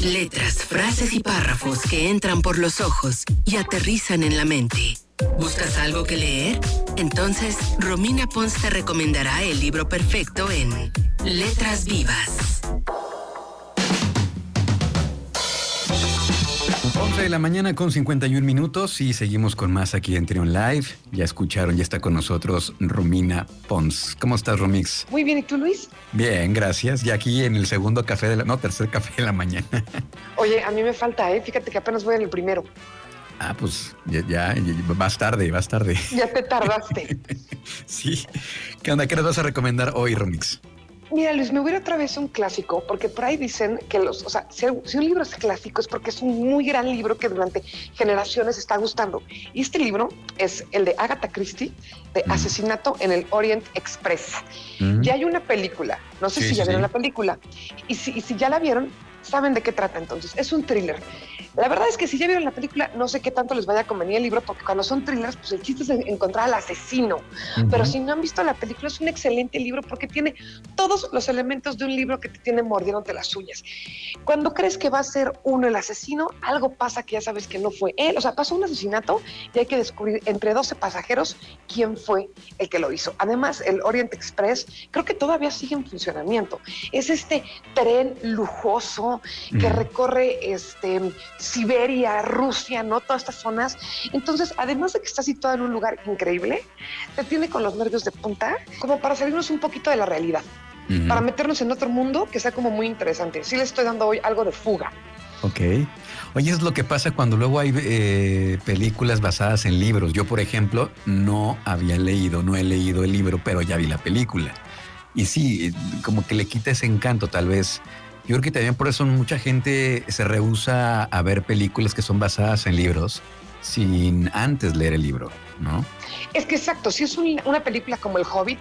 Letras, frases y párrafos que entran por los ojos y aterrizan en la mente. ¿Buscas algo que leer? Entonces, Romina Pons te recomendará el libro perfecto en Letras Vivas. 11 de la mañana con 51 minutos y seguimos con más aquí en Trion Live. Ya escucharon, ya está con nosotros Romina Pons. ¿Cómo estás, Romix? Muy bien, ¿y tú, Luis? Bien, gracias. Ya aquí en el segundo café de la, no, tercer café de la mañana. Oye, a mí me falta, ¿eh? Fíjate que apenas voy en el primero. Ah, pues ya, ya, vas tarde, vas tarde. Ya te tardaste. sí. ¿Qué onda? ¿Qué nos vas a recomendar hoy, Romix? Mira, Luis, me hubiera otra vez un clásico, porque por ahí dicen que los, o sea, si, un libro es clásico es porque es un muy gran libro que durante generaciones está gustando. Y este libro es el de Agatha Christie, de mm. Asesinato en el Orient Express. Mm. Ya hay una película, no sé si ya vieron la película, y si, y si ya la vieron, saben de qué trata entonces. Es un thriller. La verdad es que si ya vieron la película, no sé qué tanto les vaya a convenir el libro, porque cuando son thrillers, pues el chiste es encontrar al asesino. Pero si no han visto la película, es un excelente libro porque tiene todos los elementos de un libro que te tiene mordiéndote las uñas. Cuando crees que va a ser uno el asesino, algo pasa que ya sabes que no fue él. O sea, pasó un asesinato y hay que descubrir entre 12 pasajeros quién fue el que lo hizo. Además, el Orient Express creo que todavía sigue en funcionamiento. Es este tren lujoso que recorre este Siberia, Rusia, ¿no? Todas estas zonas. Entonces, además de que está situado en un lugar increíble, te tiene con los nervios de punta, como para salirnos un poquito de la realidad, para meternos en otro mundo que sea como muy interesante. Sí le estoy dando hoy algo de fuga. Ok. Oye, es lo que pasa cuando luego hay eh, películas basadas en libros. Yo, por ejemplo, no había leído, no he leído el libro, pero ya vi la película. Y sí, como que le quita ese encanto, tal vez yo creo que también por eso mucha gente se rehúsa a ver películas que son basadas en libros sin antes leer el libro, ¿no? Es que exacto, si es una película como El Hobbit,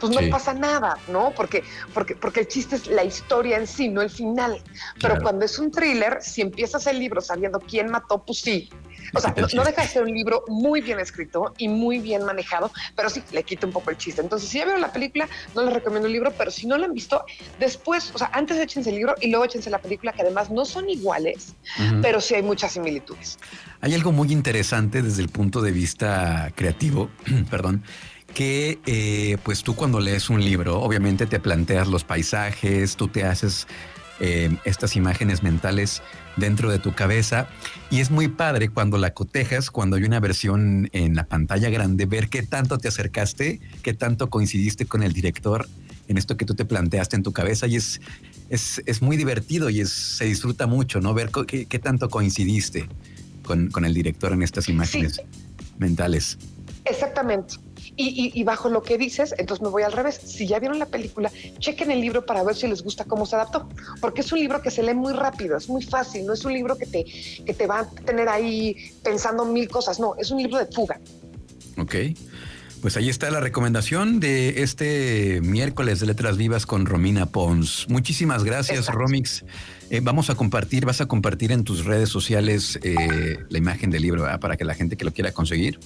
pues no pasa nada, ¿no? Porque, porque, porque el chiste es la historia en sí, no el final. Pero cuando es un thriller, si empiezas el libro sabiendo quién mató, pues sí, o sea, no, deja de ser un libro muy bien escrito y muy bien manejado, pero sí le quita un poco el chiste. Entonces, si ya vieron la película, no les recomiendo el libro, pero si no lo han visto, después, o sea, antes échense el libro y luego échense la película, que además no son iguales, pero sí hay muchas similitudes. Hay algo muy interesante desde el punto de vista creativo, perdón, que eh, pues tú cuando lees un libro, obviamente te planteas los paisajes, tú te haces eh, estas imágenes mentales dentro de tu cabeza. Y es muy padre cuando la cotejas, cuando hay una versión en la pantalla grande, ver qué tanto te acercaste, qué tanto coincidiste con el director en esto que tú te planteaste en tu cabeza. Y es, es, muy divertido y es, se disfruta mucho, ¿no? Ver qué, qué tanto coincidiste con, con, el director en estas imágenes mentales. Exactamente. Y, bajo lo que dices, entonces me voy al revés. Si ya vieron la película, chequen el libro para ver si les gusta cómo se adaptó. Porque es un libro que se lee muy rápido, es muy fácil, no es un libro que te, que te va a tener ahí pensando mil cosas, no, es un libro de fuga. Ok. Pues ahí está la recomendación de este miércoles de Letras Vivas con Romina Pons. Muchísimas gracias, Romix. Eh, vamos a compartir, vas a compartir en tus redes sociales eh, la imagen del libro para que la gente que lo quiera conseguir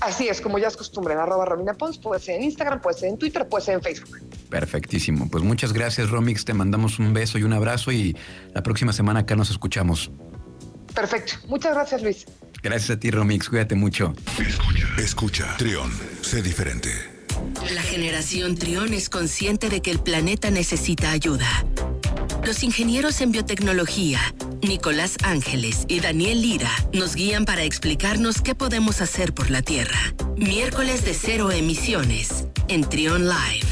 Así es, como ya es costumbre, en arroba Romina Pons, puede ser en Instagram, puede ser en Twitter, puede ser en Facebook. Perfectísimo. Pues muchas gracias, Romix. Te mandamos un beso y un abrazo y la próxima semana acá nos escuchamos. Perfecto. Muchas gracias, Luis. Gracias a ti, Romix. Cuídate mucho. Escucha, escucha. Trión, sé diferente. La generación Trión es consciente de que el planeta necesita ayuda. Los ingenieros en biotecnología, Nicolás Ángeles y Daniel Lira, nos guían para explicarnos qué podemos hacer por la Tierra. Miércoles de cero emisiones en Trion Live.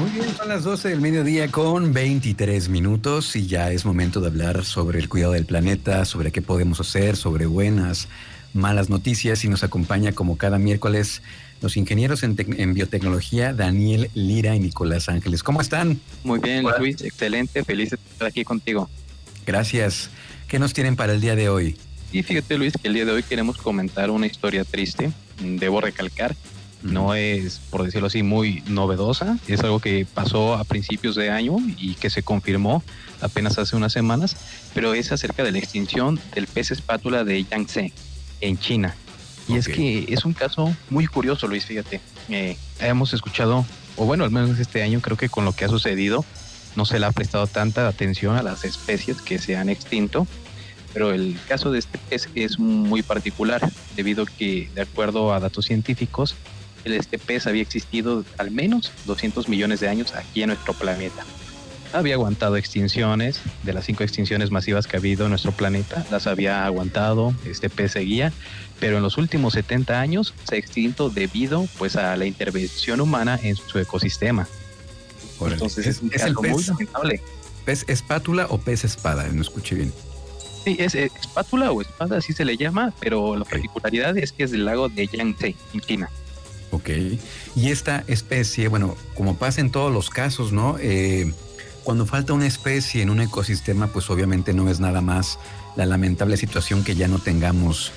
Muy bien, son las 12 del mediodía con 23 minutos y ya es momento de hablar sobre el cuidado del planeta, sobre qué podemos hacer, sobre buenas, malas noticias y nos acompaña como cada miércoles los ingenieros en, biotecnología Daniel Lira y Nicolás Ángeles. ¿Cómo están? Muy bien, Luis, excelente, feliz de estar aquí contigo. Gracias. ¿Qué nos tienen para el día de hoy? Y fíjate, Luis, que el día de hoy queremos comentar una historia triste. Debo recalcar, no es, por decirlo así, muy novedosa. Es algo que pasó a principios de año y que se confirmó apenas hace unas semanas, pero es acerca de la extinción del pez espátula de Yangtze en China. Y es que es un caso muy curioso, Luis, fíjate. Eh, hemos escuchado o bueno, al menos este año creo que con lo que ha sucedido, no se le ha prestado tanta atención a las especies que se han extinto. Pero el caso de este pez es muy particular, debido a que, de acuerdo a datos científicos, este pez había existido al menos 200 millones de años aquí en nuestro planeta. Había aguantado extinciones, de las cinco extinciones masivas que ha habido en nuestro planeta, las había aguantado, este pez seguía, pero en los últimos 70 años se ha extinto debido pues a la intervención humana en su ecosistema. Entonces es, un caso muy lamentable. ¿Pez espátula o pez espada? No escuché bien. Sí, es espátula o espada, así se le llama, pero la particularidad es que es del lago de Yangtze, en China. Ok. Y esta especie, bueno, como pasa en todos los casos, ¿no? Eh, cuando falta una especie en un ecosistema, pues obviamente no es nada más la lamentable situación que ya no tengamos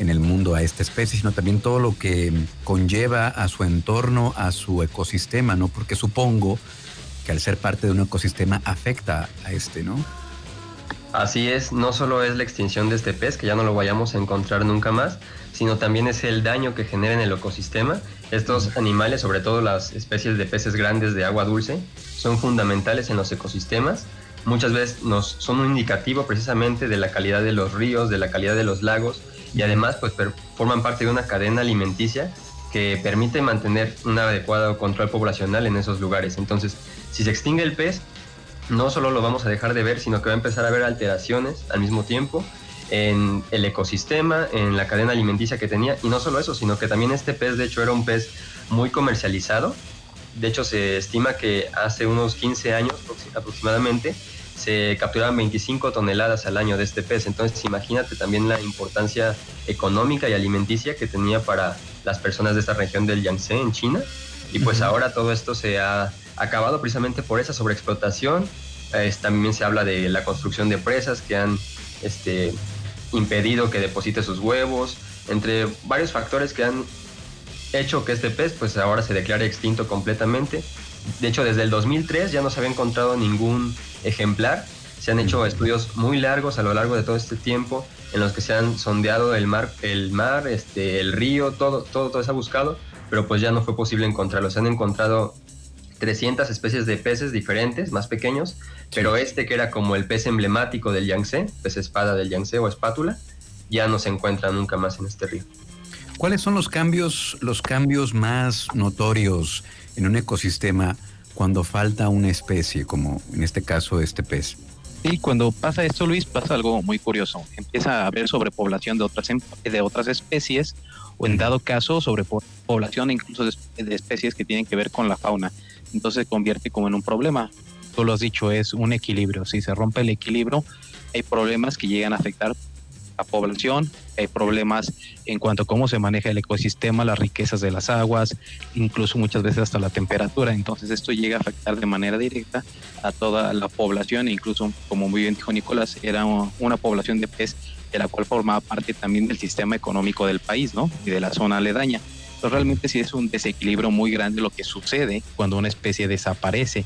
en el mundo a esta especie, sino también todo lo que conlleva a su entorno, a su ecosistema, ¿no? Porque supongo que al ser parte de un ecosistema afecta a este, ¿no? Así es, no solo es la extinción de este pez, que ya no lo vayamos a encontrar nunca más, sino también es el daño que genera en el ecosistema. Estos animales, sobre todo las especies de peces grandes de agua dulce, son fundamentales en los ecosistemas. Muchas veces nos son un indicativo precisamente de la calidad de los ríos, de la calidad de los lagos y además pues forman parte de una cadena alimenticia que permite mantener un adecuado control poblacional en esos lugares. Entonces, si se extingue el pez, no solo lo vamos a dejar de ver, sino que va a empezar a haber alteraciones al mismo tiempo en el ecosistema, en la cadena alimenticia que tenía. Y no solo eso, sino que también este pez, de hecho, era un pez muy comercializado. De hecho, se estima que hace unos 15 años aproximadamente se capturaban 25 toneladas al año de este pez. Entonces, imagínate también la importancia económica y alimenticia que tenía para las personas de esta región del Yangtze en China. Y pues ahora todo esto se ha acabado precisamente por esa sobreexplotación. también se habla de la construcción de presas que han este, impedido que deposite sus huevos, entre varios factores que han hecho que este pez pues ahora se declare extinto completamente. De hecho, desde el 2003 ya no se había encontrado ningún ejemplar. Se han hecho estudios muy largos a lo largo de todo este tiempo en los que se han sondeado el mar, el mar, este, el río, todo, todo, todo se ha buscado, pero pues ya no fue posible encontrarlo. Se han encontrado 300 especies de peces diferentes, más pequeños, pero este que era como el pez emblemático del Yangtze, pez espada del Yangtze o espátula, ya no se encuentra nunca más en este río. ¿Cuáles son los cambios, los cambios más notorios en un ecosistema cuando falta una especie, como en este caso este pez? Sí, cuando pasa esto, Luis, pasa algo muy curioso. Empieza a haber sobrepoblación de otras, em, de otras especies o en dado caso sobrepoblación incluso de especies que tienen que ver con la fauna entonces se convierte como en un problema. Tú lo has dicho, es un equilibrio. Si se rompe el equilibrio, hay problemas que llegan a afectar a población, hay problemas en cuanto a cómo se maneja el ecosistema, las riquezas de las aguas, incluso muchas veces hasta la temperatura. Entonces esto llega a afectar de manera directa a toda la población, incluso, como muy bien dijo Nicolás, era una población de pez de la cual formaba parte también del sistema económico del país, ¿no? Y de la zona aledaña realmente sí es un desequilibrio muy grande lo que sucede cuando una especie desaparece.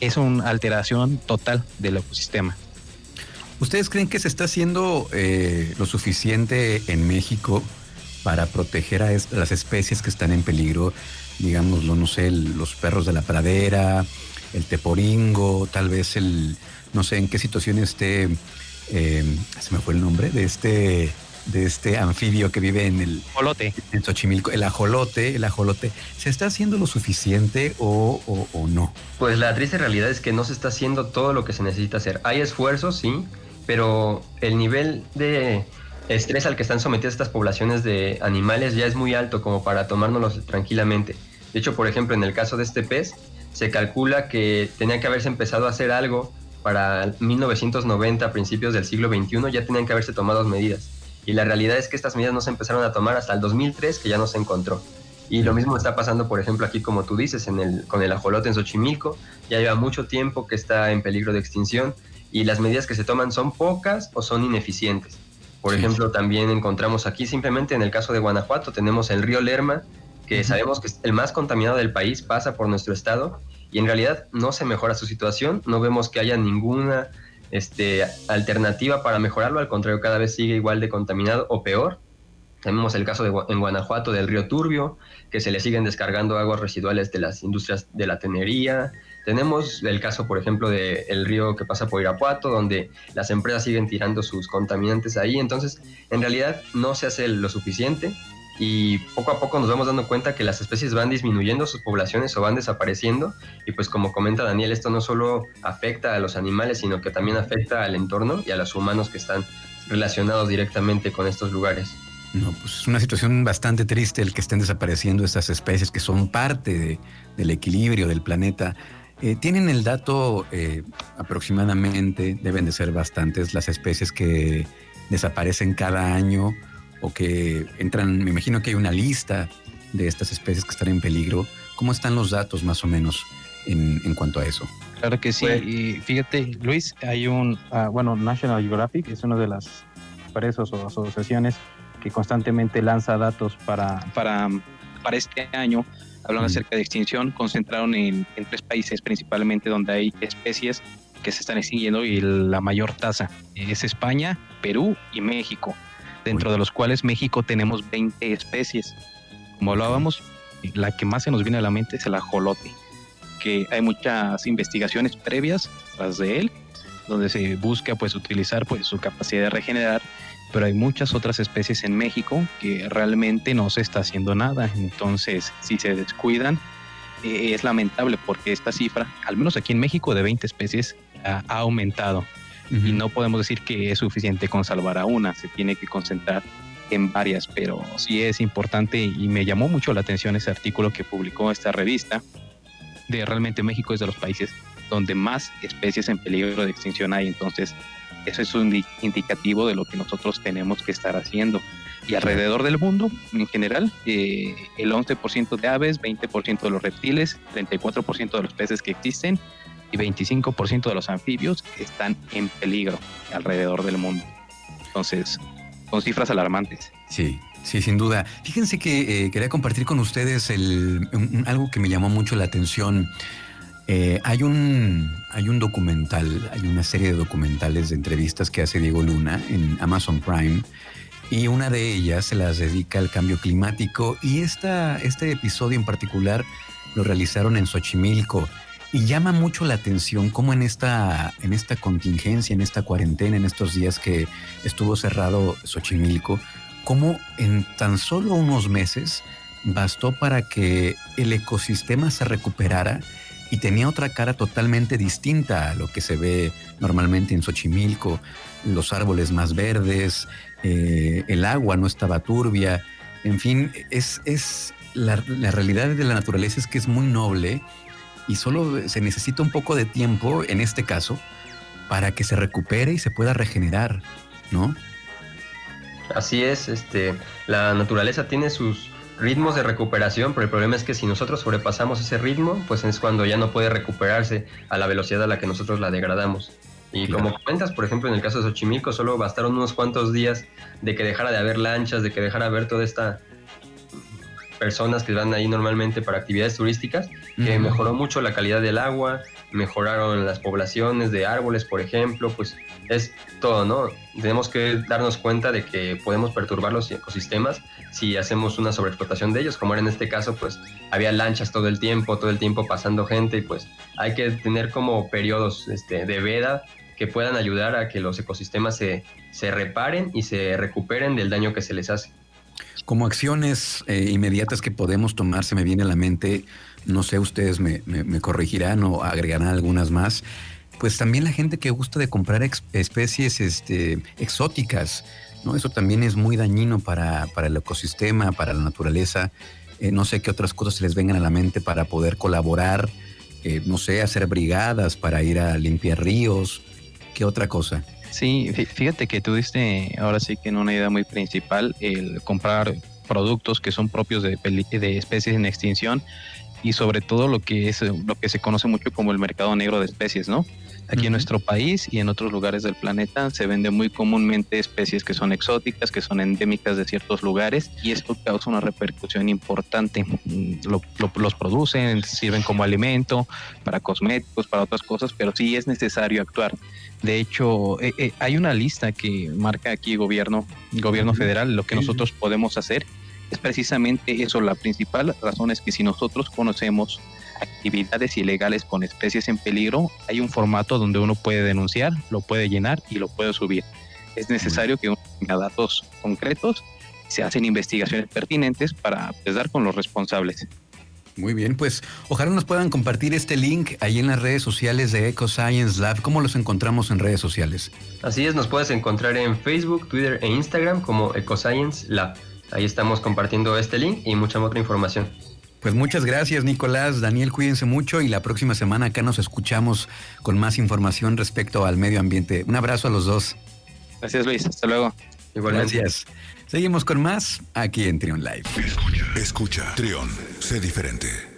Es una alteración total del ecosistema. ¿Ustedes creen que se está haciendo eh, lo suficiente en México para proteger a las especies que están en peligro? Digámoslo, no sé, los perros de la pradera, el teporingo, tal vez el, no sé en qué situación esté, eh, se me fue el nombre, de este de este anfibio que vive en el ajolote. En Xochimilco, el ajolote, el ajolote, ¿se está haciendo lo suficiente o, o, no? Pues la triste realidad es que no se está haciendo todo lo que se necesita hacer. Hay esfuerzos, sí, pero el nivel de estrés al que están sometidas estas poblaciones de animales ya es muy alto como para tomárnoslo tranquilamente. De hecho, por ejemplo, en el caso de este pez, se calcula que tenía que haberse empezado a hacer algo para 1990, principios del siglo XXI, ya tenían que haberse tomado medidas y la realidad es que estas medidas no se empezaron a tomar hasta el 2003, que ya no se encontró. Y lo mismo está pasando, por ejemplo, aquí, como tú dices, con el ajolote en Xochimilco. Ya lleva mucho tiempo que está en peligro de extinción y las medidas que se toman son pocas o son ineficientes. Por ejemplo, también encontramos aquí, simplemente en el caso de Guanajuato, tenemos el río Lerma, que sabemos que es el más contaminado del país, pasa por nuestro estado y en realidad no se mejora su situación. No vemos que haya ninguna este, alternativa para mejorarlo, al contrario, cada vez sigue igual de contaminado o peor. Tenemos el caso de, en Guanajuato del río Turbio, que se le siguen descargando aguas residuales de las industrias de la tenería. Tenemos el caso, por ejemplo, del río que pasa por Irapuato, donde las empresas siguen tirando sus contaminantes ahí. Entonces, en realidad no se hace lo suficiente y poco a poco nos vamos dando cuenta que las especies van disminuyendo sus poblaciones o van desapareciendo y pues como comenta Daniel, esto no solo afecta a los animales, sino que también afecta al entorno y a los humanos que están relacionados directamente con estos lugares. No, pues es una situación bastante triste el que estén desapareciendo estas especies que son parte del equilibrio del planeta. Eh, ¿Tienen el dato eh, aproximadamente, deben de ser bastantes, las especies que desaparecen cada año o que entran, me imagino que hay una lista de estas especies que están en peligro? ¿Cómo están los datos más o menos en, en cuanto a eso? Claro que sí. Pues y fíjate, Luis, hay un, uh, bueno, National Geographic es una de las empresas o asociaciones que constantemente lanza datos para, para, para este año, hablando mm. acerca de extinción, concentraron en, en, tres países principalmente donde hay especies que se están extinguiendo y la mayor tasa es España, Perú y México, dentro de los cuales México tenemos 20 especies. Como hablábamos, la que más se nos viene a la mente es el ajolote, que hay muchas investigaciones previas tras de él, donde se busca pues utilizar pues su capacidad de regenerar pero hay muchas otras especies en México que realmente no se está haciendo nada. Entonces, si se descuidan, eh, es lamentable porque esta cifra, al menos aquí en México, de 20 especies ha, aumentado. Y no podemos decir que es suficiente con salvar a una, se tiene que concentrar en varias, pero sí es importante y me llamó mucho la atención ese artículo que publicó esta revista de realmente México es de los países donde más especies en peligro de extinción hay. Entonces, eso es un indicativo de lo que nosotros tenemos que estar haciendo. Y alrededor del mundo, en general, eh, el 11% de aves, 20% de los reptiles, 34% de los peces que existen y 25% de los anfibios están en peligro alrededor del mundo. Entonces, son cifras alarmantes. Sí, sí, sin duda. Fíjense que eh, quería compartir con ustedes el, algo que me llamó mucho la atención. Eh, hay, un, hay un documental, hay una serie de documentales de entrevistas que hace Diego Luna en Amazon Prime y una de ellas se las dedica al cambio climático y esta, este episodio en particular lo realizaron en Xochimilco y llama mucho la atención cómo en esta, en esta contingencia, en esta cuarentena, en estos días que estuvo cerrado Xochimilco, cómo en tan solo unos meses bastó para que el ecosistema se recuperara y tenía otra cara totalmente distinta a lo que se ve normalmente en Xochimilco. Los árboles más verdes, eh, el agua no estaba turbia. En fin, es, es la, la, realidad de la naturaleza es que es muy noble y solo se necesita un poco de tiempo, en este caso, para que se recupere y se pueda regenerar, ¿no? Así es, este, la naturaleza tiene sus, ritmos de recuperación, pero el problema es que si nosotros sobrepasamos ese ritmo, pues es cuando ya no puede recuperarse a la velocidad a la que nosotros la degradamos. Y como comentas, por ejemplo, en el caso de Xochimilco, solo bastaron unos cuantos días de que dejara de haber lanchas, de que dejara de haber toda esta personas que van ahí normalmente para actividades turísticas, que mejoró mucho la calidad del agua, mejoraron las poblaciones de árboles, por ejemplo, pues es todo, ¿no? Tenemos que darnos cuenta de que podemos perturbar los ecosistemas si hacemos una sobreexplotación de ellos, como era en este caso, pues había lanchas todo el tiempo, todo el tiempo pasando gente y pues hay que tener como periodos este, de veda que puedan ayudar a que los ecosistemas se, se reparen y se recuperen del daño que se les hace. Como acciones eh, inmediatas que podemos tomar, se me viene a la mente, no sé, ustedes me, corregirán o agregarán algunas más, pues también la gente que gusta de comprar especies este, exóticas, ¿no? Eso también es muy dañino para, el ecosistema, para la naturaleza. Eh, no sé qué otras cosas se les vengan a la mente para poder colaborar, eh, no sé, hacer brigadas para ir a limpiar ríos, ¿qué otra cosa? Sí, fíjate que tú diste ahora sí que en una idea muy principal el comprar productos que son propios de, de especies en extinción. Y sobre todo lo que es lo que se conoce mucho como el mercado negro de especies, ¿no? Aquí en nuestro país y en otros lugares del planeta se venden muy comúnmente especies que son exóticas, que son endémicas de ciertos lugares y esto causa una repercusión importante. Mm, los producen, sirven como alimento para cosméticos, para otras cosas, pero sí es necesario actuar. De hecho, eh, eh, hay una lista que marca aquí gobierno, gobierno federal, lo que nosotros podemos hacer es precisamente eso. La principal razón es que si nosotros conocemos actividades ilegales con especies en peligro, hay un formato donde uno puede denunciar, lo puede llenar y lo puede subir. Es necesario que uno tenga datos concretos y se hacen investigaciones pertinentes para pues, dar con los responsables. Muy bien, pues ojalá nos puedan compartir este link ahí en las redes sociales de EcoScience Lab. ¿Cómo los encontramos en redes sociales? Así es, nos puedes encontrar en Facebook, Twitter e Instagram como EcoScience Lab. Ahí estamos compartiendo este link y mucha otra información. Pues muchas gracias, Nicolás. Daniel, cuídense mucho y la próxima semana acá nos escuchamos con más información respecto al medio ambiente. Un abrazo a los dos. Gracias, Luis. Hasta luego. Igualmente. Gracias. Seguimos con más aquí en Trion Live. Escucha, escucha. Trion, sé diferente.